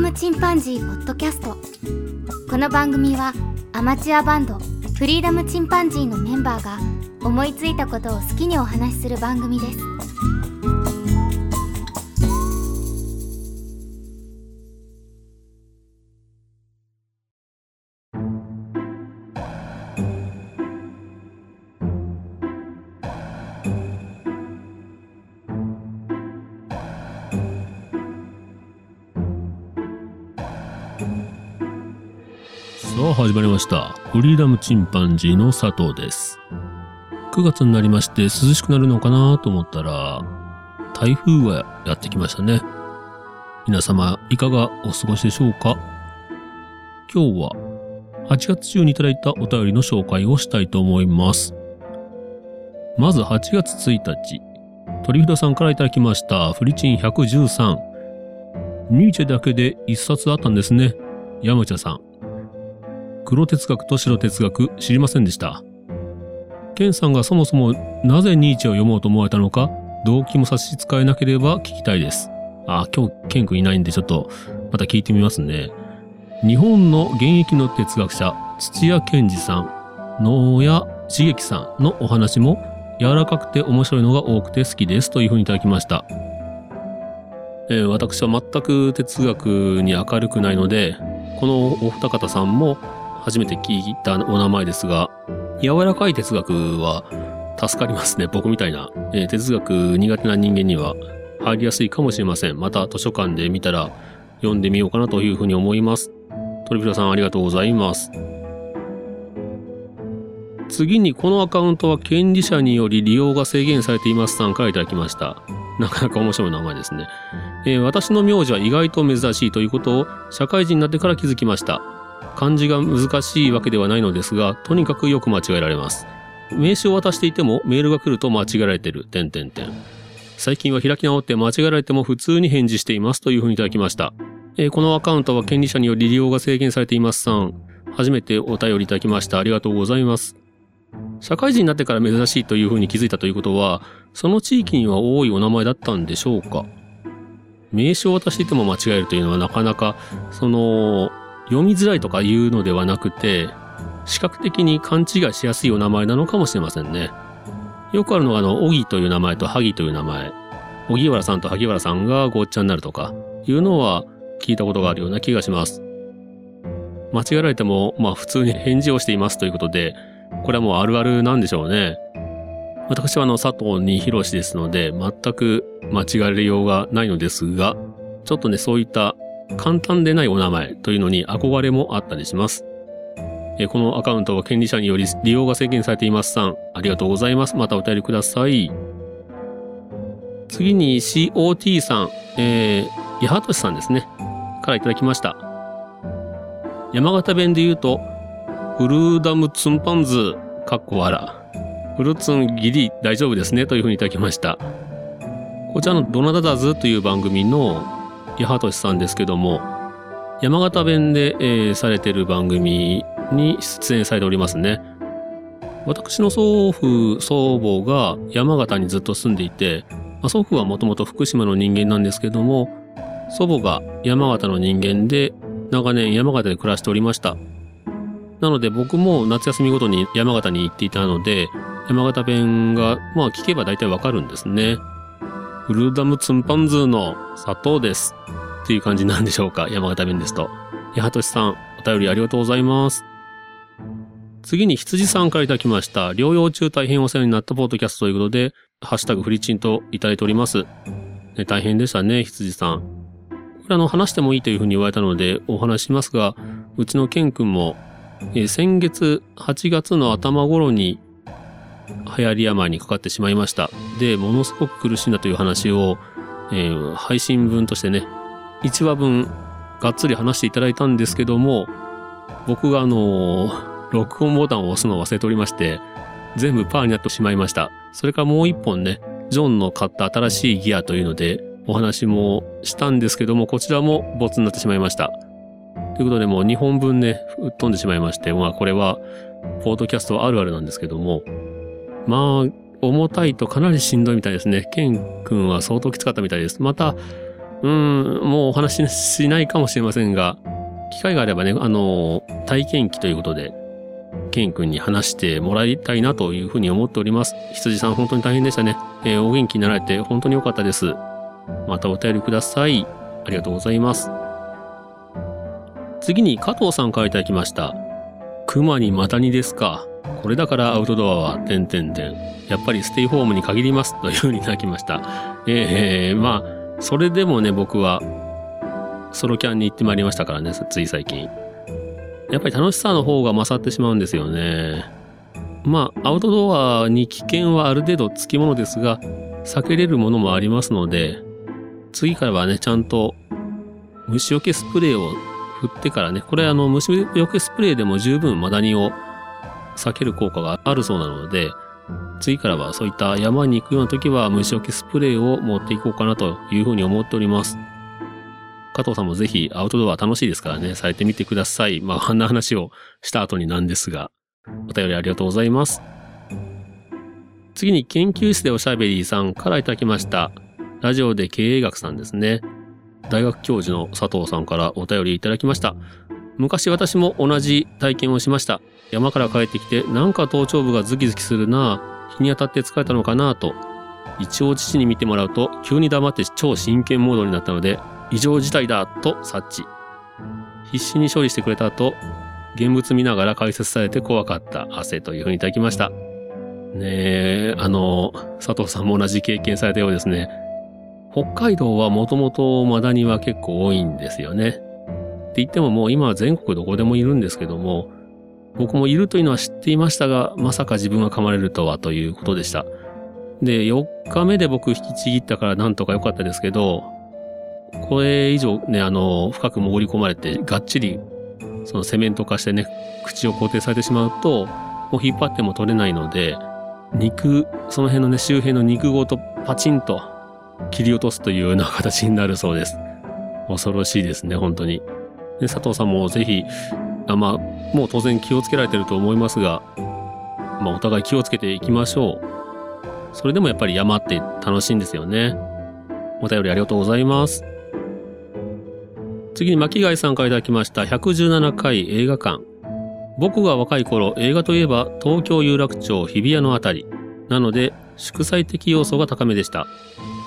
ムチンパンジー」ポッドキャスト。この番組はアマチュアバンドフリーダムチンパンジーのメンバーが思いついたことを好きにお話しする番組です。さあ始まりました。フリーダムチンパンジーの佐藤です。9月になりまして涼しくなるのかなと思ったら、台風がやってきましたね。皆様、いかがお過ごしでしょうか？今日は8月中にいただいたお便りの紹介をしたいと思います。まず8月1日、鳥札さんからいただきました、フリチン113。ニーチェだけで1冊あったんですね。山茶さん。黒哲学と白哲学知りませんでした。ケンさんがそもそもなぜニーチェを読もうと思われたのか、動機も差し支えなければ聞きたいです。あ、今日ケン君いないんでちょっとまた聞いてみますね。日本の現役の哲学者、土屋健二さん、能谷茂樹さんのお話も柔らかくて面白いのが多くて好きですというふうにいただきました。えー私は全く哲学に明るくないので、このお二方さんも初めて聞いたお名前ですが、柔らかい哲学は助かりますね。僕みたいな、えー哲学苦手な人間には入りやすいかもしれません。また図書館で見たら読んでみようかなというふうに思います。トリプラさんありがとうございます。次にこのアカウントは権利者により利用が制限されていますさんからいただきました。なかなか面白い名前ですね。えー私の名字は意外と珍しいということを社会人になってから気づきました。漢字が難しいわけではないのですが、とにかくよく間違えられます。名刺を渡していてもメールが来ると間違えられてる。点点点。最近は開き直って間違えられても普通に返事していますというふうにいただきました。えーこのアカウントは権利者により利用が制限されていますさん。初めてお便りいただきました。ありがとうございます。社会人になってから珍しいというふうに気づいたということは、その地域には多いお名前だったんでしょうか名刺を渡していても間違えるというのはなかなか、その、読みづらいとかいうのではなくて、視覚的に勘違いしやすいお名前なのかもしれませんね。よくあるのが、あの、小木という名前と萩という名前。小木原さんと萩原さんがごっちゃになるとか、いうのは聞いたことがあるような気がします。間違えられても、まあ普通に返事をしていますということで、これはもうあるあるなんでしょうね。私はあの佐藤に博士ですので、全く間違えれようがないのですが、ちょっとね、そういった簡単でないお名前というのに憧れもあったりします。えこのアカウントは権利者により利用が制限されていますさん、ありがとうございます。またお便りください。次に COT さん、えー、八幡さんですね。からいただきました。山形弁で言うと、フルーダムツンパンズ、かっこわら。フルツンギリ大丈夫ですねというふうにいただきました。こちらのドナダダズという番組の八幡さんですけども、山形弁で、えーされてる番組に出演されておりますね。私の祖父、祖母が山形にずっと住んでいて、まあ、祖父はもともと福島の人間なんですけども、祖母が山形の人間で、長年山形で暮らしておりました。なので僕も夏休みごとに山形に行っていたので、山形弁が、まあ聞けば大体わかるんですね。フルダムツンパンズーの砂糖です。っていう感じなんでしょうか、山形弁ですと。八幡さん、お便りありがとうございます。次に羊さんからいただきました。療養中大変お世話になったポッドキャストということで、ハッシュタグフリチンといただいております。ね、大変でしたね、羊さん。これあの、話してもいいというふうに言われたのでお話しますが、うちのケン君も、え先月8月の頭頃に流行り病にかかってしまいました。で、ものすごく苦しんだという話を、えー配信分としてね、1話分がっつり話していただいたんですけども、僕があの録音ボタンを押すのを忘れておりまして、全部パーになってしまいました。それからもう一本ね、ジョンの買った新しいギアというので、お話もしたんですけども、こちらもボツになってしまいました。ということでもう2本分ね、吹っ飛んでしまいまして、まあこれは、ポードキャストあるあるなんですけども、まあ、重たいとかなりしんどいみたいですね。ケン君は相当きつかったみたいです。また、うん、もうお話ししないかもしれませんが、機会があればね、あの、体験記ということで、ケン君に話してもらいたいなというふうに思っております。羊さん本当に大変でしたね。えー、お元気になられて本当に良かったです。またお便りください。ありがとうございます。次に加藤さんからいただきました。熊にマタニですか。これだからアウトドアは、てんてんてん。やっぱりステイホームに限ります。というふうにいただきました。えー、まあ、それでもね、僕は、ソロキャンに行ってまいりましたからね、つい最近。やっぱり楽しさの方が勝ってしまうんですよね。まあ、アウトドアに危険はある程度つきものですが、避けれるものもありますので、次からはね、ちゃんと虫除けスプレーを振ってからね、これあの虫除けスプレーでも十分マダニを避ける効果があるそうなので、次からはそういった山に行くような時は虫除けスプレーを持っていこうかなというふうに思っております。加藤さんもぜひアウトドア楽しいですからね、されてみてください。まあ、あんな話をした後になんですが、お便りありがとうございます。次に研究室でおしゃべりさんからいただきました。ラジオで経営学さんですね。大学教授の佐藤さんからお便りいただきました。昔私も同じ体験をしました。山から帰ってきて、なんか頭頂部がズキズキするな日に当たって疲れたのかなと。一応父に見てもらうと、急に黙って超真剣モードになったので、異常事態だと察知。必死に処理してくれた後、現物見ながら解説されて怖かった汗というふうにいただきました。ねえ、あの、佐藤さんも同じ経験されたようですね。北海道はもともとマダニは結構多いんですよね。って言ってももう今は全国どこでもいるんですけども、僕もいるというのは知っていましたが、まさか自分が噛まれるとはということでした。で、4日目で僕引きちぎったからなんとか良かったですけど、これ以上ね、あの、深く潜り込まれて、がっちり、そのセメント化してね、口を固定されてしまうと、もう引っ張っても取れないので、肉、その辺のね、周辺の肉ごとパチンと切り落とすというような形になるそうです。恐ろしいですね、本当に。で佐藤さんもぜひ、あまあ、もう当然気をつけられてると思いますが、まあ、お互い気をつけていきましょう。それでもやっぱり山って楽しいんですよね。お便りありがとうございます。次に巻貝さんからいただきました117回映画館。僕が若い頃映画といえば東京有楽町日比谷のあたり。なので祝祭的要素が高めでした。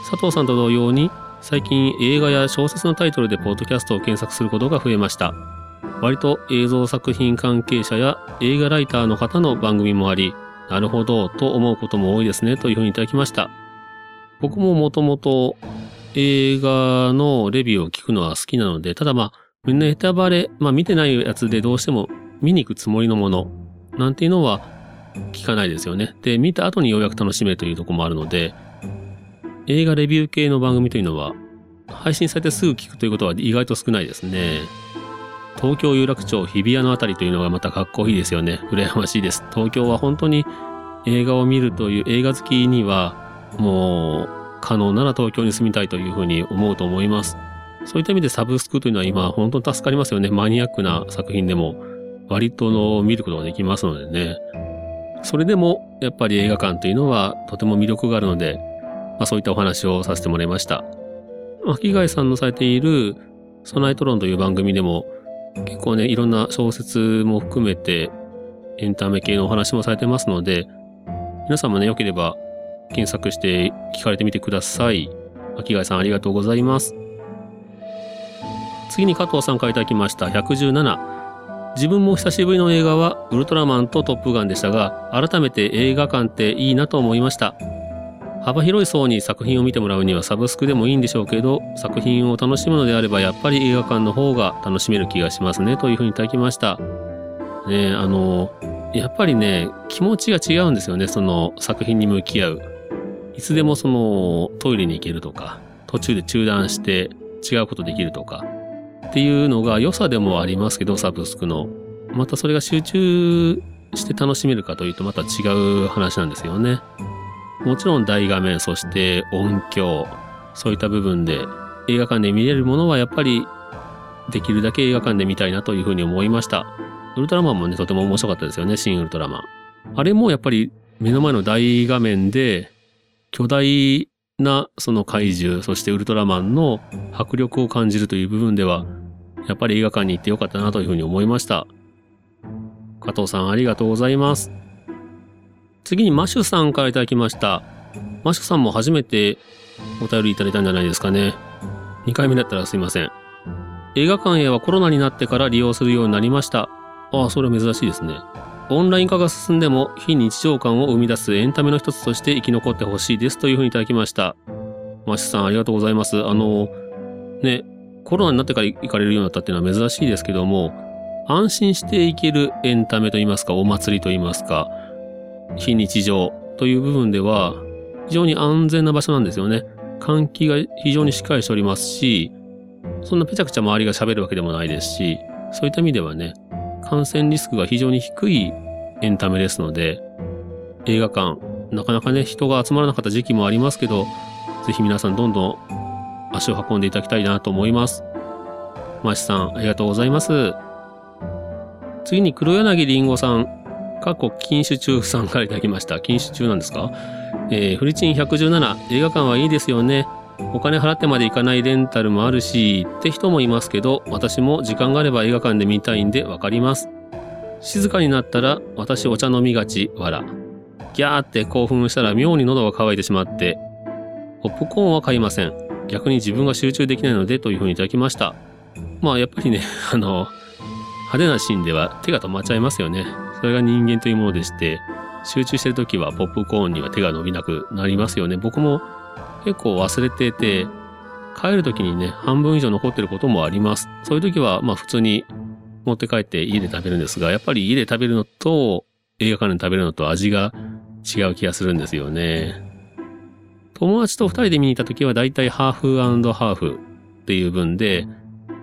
佐藤さんと同様に最近映画や小説のタイトルでポッドキャストを検索することが増えました。割と映像作品関係者や映画ライターの方の番組もあり、なるほどと思うことも多いですねというふうにいただきました。僕ももともと映画のレビューを聞くのは好きなので、ただまあみんな、ネタバレ、まあ見てないやつでどうしても見に行くつもりのものなんていうのは聞かないですよね。で、見た後にようやく楽しめというとこもあるので、映画レビュー系の番組というのは、配信されてすぐ聞くということは意外と少ないですね。東京有楽町日比谷のあたりというのがまたかっこいいですよね。羨ましいです。東京は本当に映画を見るという映画好きには、もう、可能なら東京に住みたいというふうに思うと思います。そういった意味でサブスクというのは今本当に助かりますよね。マニアックな作品でも割との見ることができますのでね。それでもやっぱり映画館というのはとても魅力があるので、まあ、そういったお話をさせてもらいました。巻貝さんのされているソナイトロンという番組でも結構ね、いろんな小説も含めてエンタメ系のお話もされてますので、皆さんもね、良ければ検索して聞かれてみてください。巻貝さんありがとうございます。次に加藤さんからいただきました117。自分も久しぶりの映画はウルトラマンとトップガンでしたが、改めて映画館っていいなと思いました。幅広い層に作品を見てもらうにはサブスクでもいいんでしょうけど、作品を楽しむのであればやっぱり映画館の方が楽しめる気がしますねというふうにいただきました。ねあの、やっぱりね、気持ちが違うんですよね、その作品に向き合う。いつでもそのトイレに行けるとか、途中で中断して違うことできるとか、っていうのが良さでもありますけど、サブスクの。またそれが集中して楽しめるかというとまた違う話なんですよね。もちろん大画面、そして音響、そういった部分で映画館で見れるものはやっぱりできるだけ映画館で見たいなというふうに思いました。ウルトラマンもね、とても面白かったですよね、新ウルトラマン。あれもやっぱり目の前の大画面で巨大なその怪獣、そしてウルトラマンの迫力を感じるという部分では、やっぱり映画館に行ってよかったなというふうに思いました。加藤さんありがとうございます。次にマシュさんからいただきました。マシュさんも初めてお便りいただいたんじゃないですかね。2回目だったらすいません。映画館へはコロナになってから利用するようになりました。ああ、それは珍しいですね。オンライン化が進んでも非日常感を生み出すエンタメの一つとして生き残ってほしいですというふうにいただきました。マシュさんありがとうございます。あの、ね、コロナになってから行かれるようになったっていうのは珍しいですけども、安心していけるエンタメといいますか、お祭りといいますか、非日常という部分では、非常に安全な場所なんですよね。換気が非常にしっかりしておりますし、そんなぺちゃくちゃ周りが喋るわけでもないですし、そういった意味ではね、感染リスクが非常に低いエンタメですので、映画館、なかなかね、人が集まらなかった時期もありますけど、ぜひ皆さんどんどん足を運んでいただきたいなと思います。マシさん、ありがとうございます。次に黒柳りんごさん、過去禁酒中さんからいただきました。禁酒中なんですか？えー、フリチン117、映画館はいいですよね。お金払ってまで行かないレンタルもあるし、って人もいますけど、私も時間があれば映画館で見たいんでわかります。静かになったら、私お茶飲みがち、わら。ギャーって興奮したら妙に喉が渇いてしまって、ポップコーンは買いません。逆に自分が集中できないのでというふうにいただきました。まあやっぱりね、あの、派手なシーンでは手が止まっちゃいますよね。それが人間というものでして、集中してる時はポップコーンには手が伸びなくなりますよね。僕も結構忘れてて、帰る時にね、半分以上残ってることもあります。そういう時は、まあ普通に持って帰って家で食べるんですが、やっぱり家で食べるのと映画館で食べるのと味が違う気がするんですよね。友達と二人で見に行った時はだいたいハーフハーフっていう分で、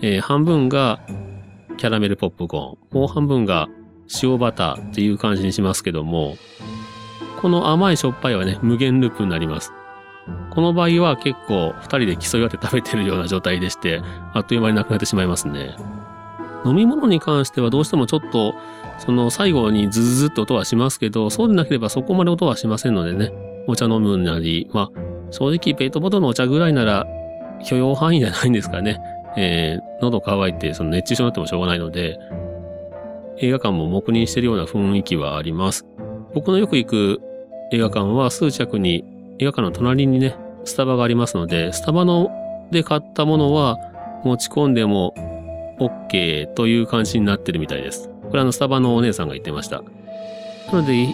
えー、半分がキャラメルポップコーン。もう半分が塩バターっていう感じにしますけども、この甘いしょっぱいはね、無限ループになります。この場合は結構二人で競い合って食べてるような状態でして、あっという間になくなってしまいますね。飲み物に関してはどうしてもちょっと、その最後にズズズって音はしますけど、そうでなければそこまで音はしませんのでね、お茶飲むなり、まあ、正直ペットボトルのお茶ぐらいなら許容範囲じゃないんですかね。えー、喉乾いてその熱中症になってもしょうがないので、映画館も黙認してるような雰囲気はあります。僕のよく行く映画館は数着に映画館の隣にね、スタバがありますので、スタバので買ったものは持ち込んでも OK という感じになってるみたいです。これあのスタバのお姉さんが言ってました。なので、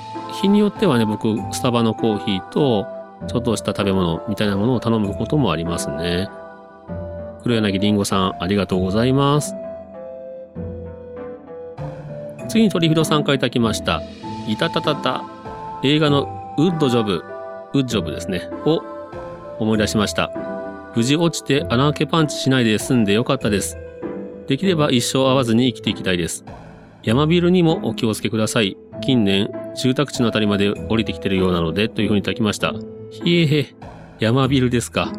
日によってはね、僕、スタバのコーヒーと、ちょっとした食べ物みたいなものを頼むこともありますね。黒柳りんごさん、ありがとうございます。次に鳥広さんからいただきました。いたたたた。映画のウッドジョブ、ウッジョブですね。を思い出しました。無事落ちて穴開けパンチしないで済んでよかったです。できれば一生会わずに生きていきたいです。山ビルにもお気をつけください。近年、住宅地のあたりまで降りてきてるようなので、というふうにいただきました。ひえへ、山ビルですか。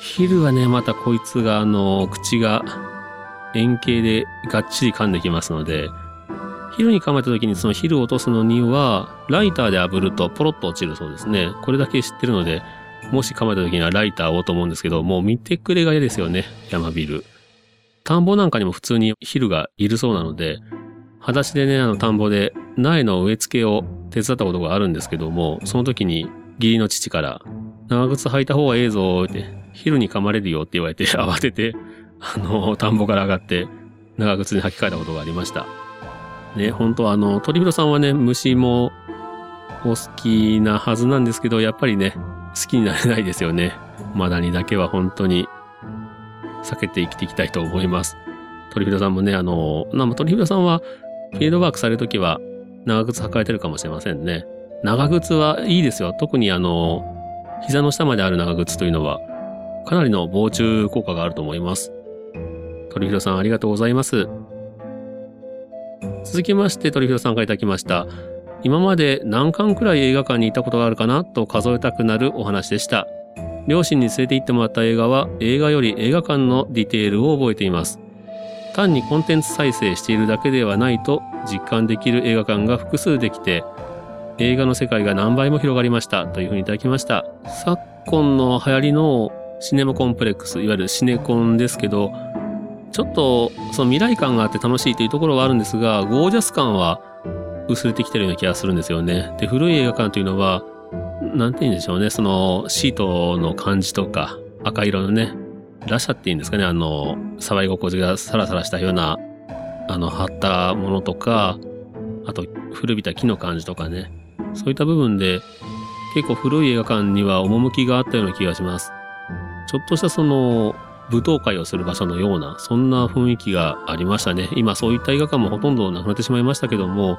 昼はね、またこいつが、あの、口が円形でがっちり噛んできますので、昼に構えた時にその昼を落とすのには、ライターで炙るとポロッと落ちるそうですね。これだけ知ってるので、もし構えた時にはライターをと思うんですけど、もう見てくれが嫌ですよね、山ビル。田んぼなんかにも普通に昼がいるそうなので、裸足でね、あの田んぼで苗の植え付けを手伝ったことがあるんですけども、その時に義理の父から、長靴履いた方がええぞって、昼に噛まれるよって言われて慌てて、あの、田んぼから上がって、長靴に履き替えたことがありました。ね、本当あの、鳥広さんはね、虫もお好きなはずなんですけど、やっぱりね、好きになれないですよね。マダニだけは本当に避けて生きていきたいと思います。鳥広さんもね、あの、なん鳥広さんはフィードワークされるときは長靴履かれてるかもしれませんね。長靴はいいですよ。特にあの、膝の下まである長靴というのは、かなりの防虫効果があると思います。鳥広さんありがとうございます。続きまして鳥広さんからいただきました。今まで何巻くらい映画館に行ったことがあるかなと数えたくなるお話でした。両親に連れて行ってもらった映画は映画より映画館のディテールを覚えています。単にコンテンツ再生しているだけではないと実感できる映画館が複数できて、映画の世界が何倍も広がりましたというふうにいただきました昨今の流行りのシネマコンプレックスいわゆるシネコンですけどちょっとその未来感があって楽しいというところはあるんですがゴージャス感は薄れてきてるような気がするんですよね。で古い映画館というのはなんて言うんでしょうね。そのシートの感じとか赤色のねラシャっていうんですかね。あの触り心地がサラサラしたようなあの貼ったものとかあと古びた木の感じとかね。そういった部分で結構古い映画館には趣があったような気がします。ちょっとしたその舞踏会をする場所のような、そんな雰囲気がありましたね。今そういった映画館もほとんどなくなってしまいましたけども、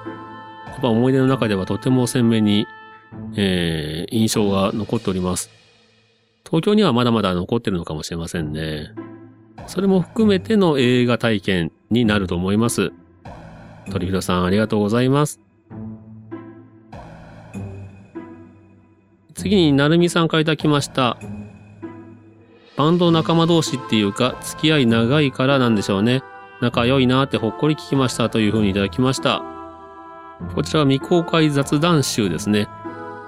やっぱ思い出の中ではとても鮮明に、えー、印象が残っております。東京にはまだまだ残ってるのかもしれませんね。それも含めての映画体験になると思います。鳥広さんありがとうございます。次に、なるみさんからいただきました。バンド仲間同士っていうか、付き合い長いからなんでしょうね。仲良いなってほっこり聞きましたというふうにいただきました。こちらは未公開雑談集ですね。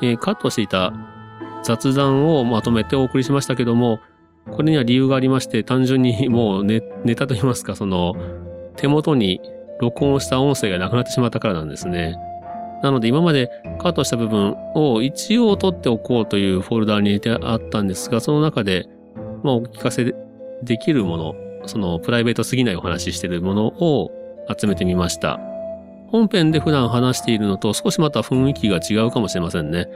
えー、カットしていた雑談をまとめてお送りしましたけども、これには理由がありまして、単純にもうネネタと言いますか、その、手元に録音した音声がなくなってしまったからなんですね。なので今までカットした部分を一応取っておこうというフォルダに入れてあったんですが、その中で、まあ、お聞かせできるもの、そのプライベートすぎないお話ししてるものを集めてみました。本編で普段話しているのと少しまた雰囲気が違うかもしれませんね。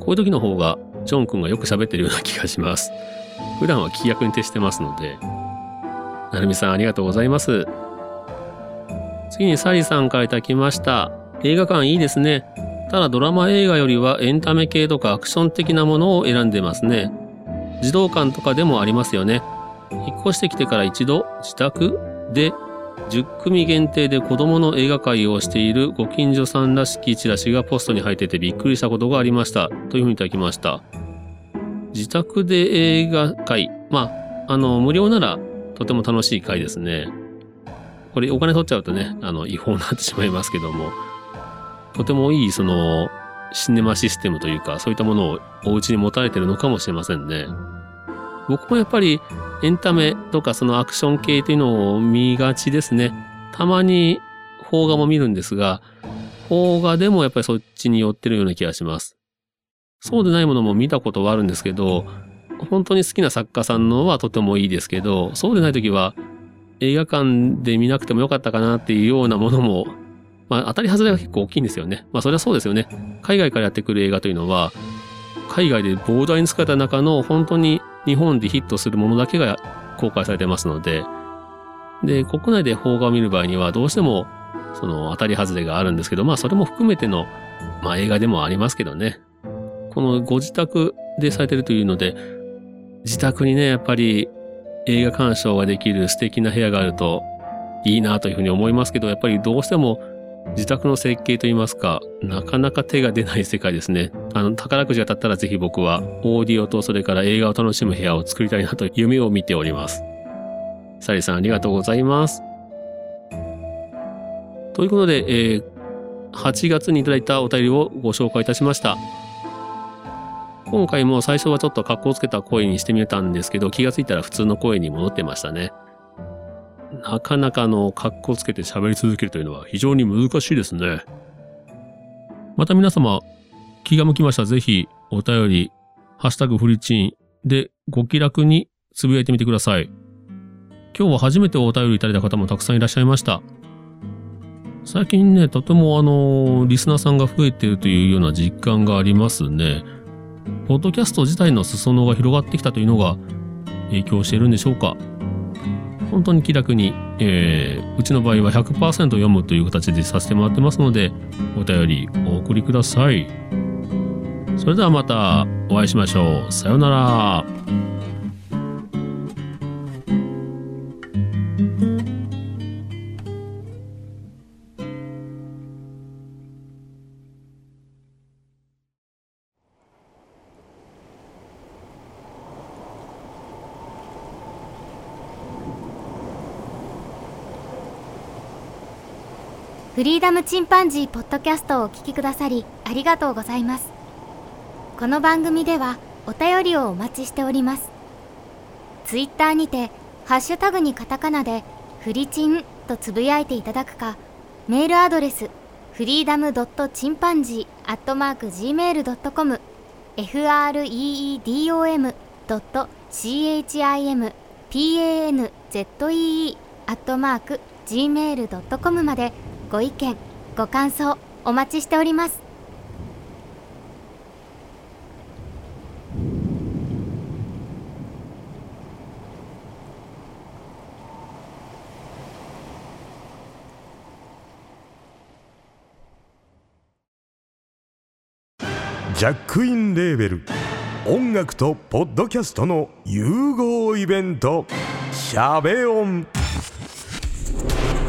こういう時の方がジョン君がよく喋ってるような気がします。普段は規約に徹してますので。なるみさんありがとうございます。次にサリさんからいたきました。映画館いいですね。ただドラマ映画よりはエンタメ系とかアクション的なものを選んでますね。児童館とかでもありますよね。引っ越してきてから一度自宅で10組限定で子供の映画会をしているご近所さんらしきチラシがポストに入っててびっくりしたことがありました。というふうにいただきました。自宅で映画会。まあ、あの、無料ならとても楽しい会ですね。これお金取っちゃうとね、あの、違法になってしまいますけども。とてもいい、その、シネマシステムというか、そういったものをお家に持たれてるのかもしれませんね。僕もやっぱりエンタメとかそのアクション系っていうのを見がちですね。たまに邦画も見るんですが、邦画でもやっぱりそっちに寄ってるような気がします。そうでないものも見たことはあるんですけど、本当に好きな作家さんのはとてもいいですけど、そうでない時は映画館で見なくてもよかったかなっていうようなものもまあ、当たり外れが結構大きいんですよね。まあ、それはそうですよね。海外からやってくる映画というのは、海外で膨大に使った中の本当に日本でヒットするものだけが公開されてますので、で、国内で邦画を見る場合にはどうしてもその当たり外れがあるんですけど、まあそれも含めての、まあ映画でもありますけどね。このご自宅でされてるというので、自宅にね、やっぱり映画鑑賞ができる素敵な部屋があるといいなというふうに思いますけど、やっぱりどうしても自宅の設計といいますか、なかなか手が出ない世界ですね。あの、宝くじが当たったらぜひ僕は、オーディオとそれから映画を楽しむ部屋を作りたいなと夢を見ております。サリさんありがとうございます。ということで、えー、8月にいただいたお便りをご紹介いたしました。今回も最初はちょっと格好つけた声にしてみたんですけど、気がついたら普通の声に戻ってましたね。なかなかの格好つけて喋り続けるというのは非常に難しいですね。また皆様、気が向きましたらぜひお便り、ハッシュタグフリチンでご気楽につぶやいてみてください。今日は初めてお便りいただいた方もたくさんいらっしゃいました。最近ね、とてもあの、リスナーさんが増えているというような実感がありますね。ポッドキャスト自体の裾野が広がってきたというのが影響しているんでしょうか。本当に気楽に、えー、うちの場合は100%読むという形でさせてもらってますので、お便りお送りください。それではまたお会いしましょう。さようなら。ダムチンパンジーポッドキャストをお聞きくださりありがとうございます。この番組ではお便りをお待ちしております。ツイッターにてハッシュタグにカタカナでフリチンとつぶやいていただくかメールアドレスフリーダムドットチンパンジーアットマーク Gmail.com freedom ドット chimpanzee アットマーク gmail.com までご意見ご感想お待ちしております。ジャックインレーベル音楽とポッドキャストの融合イベント「シャベオン」「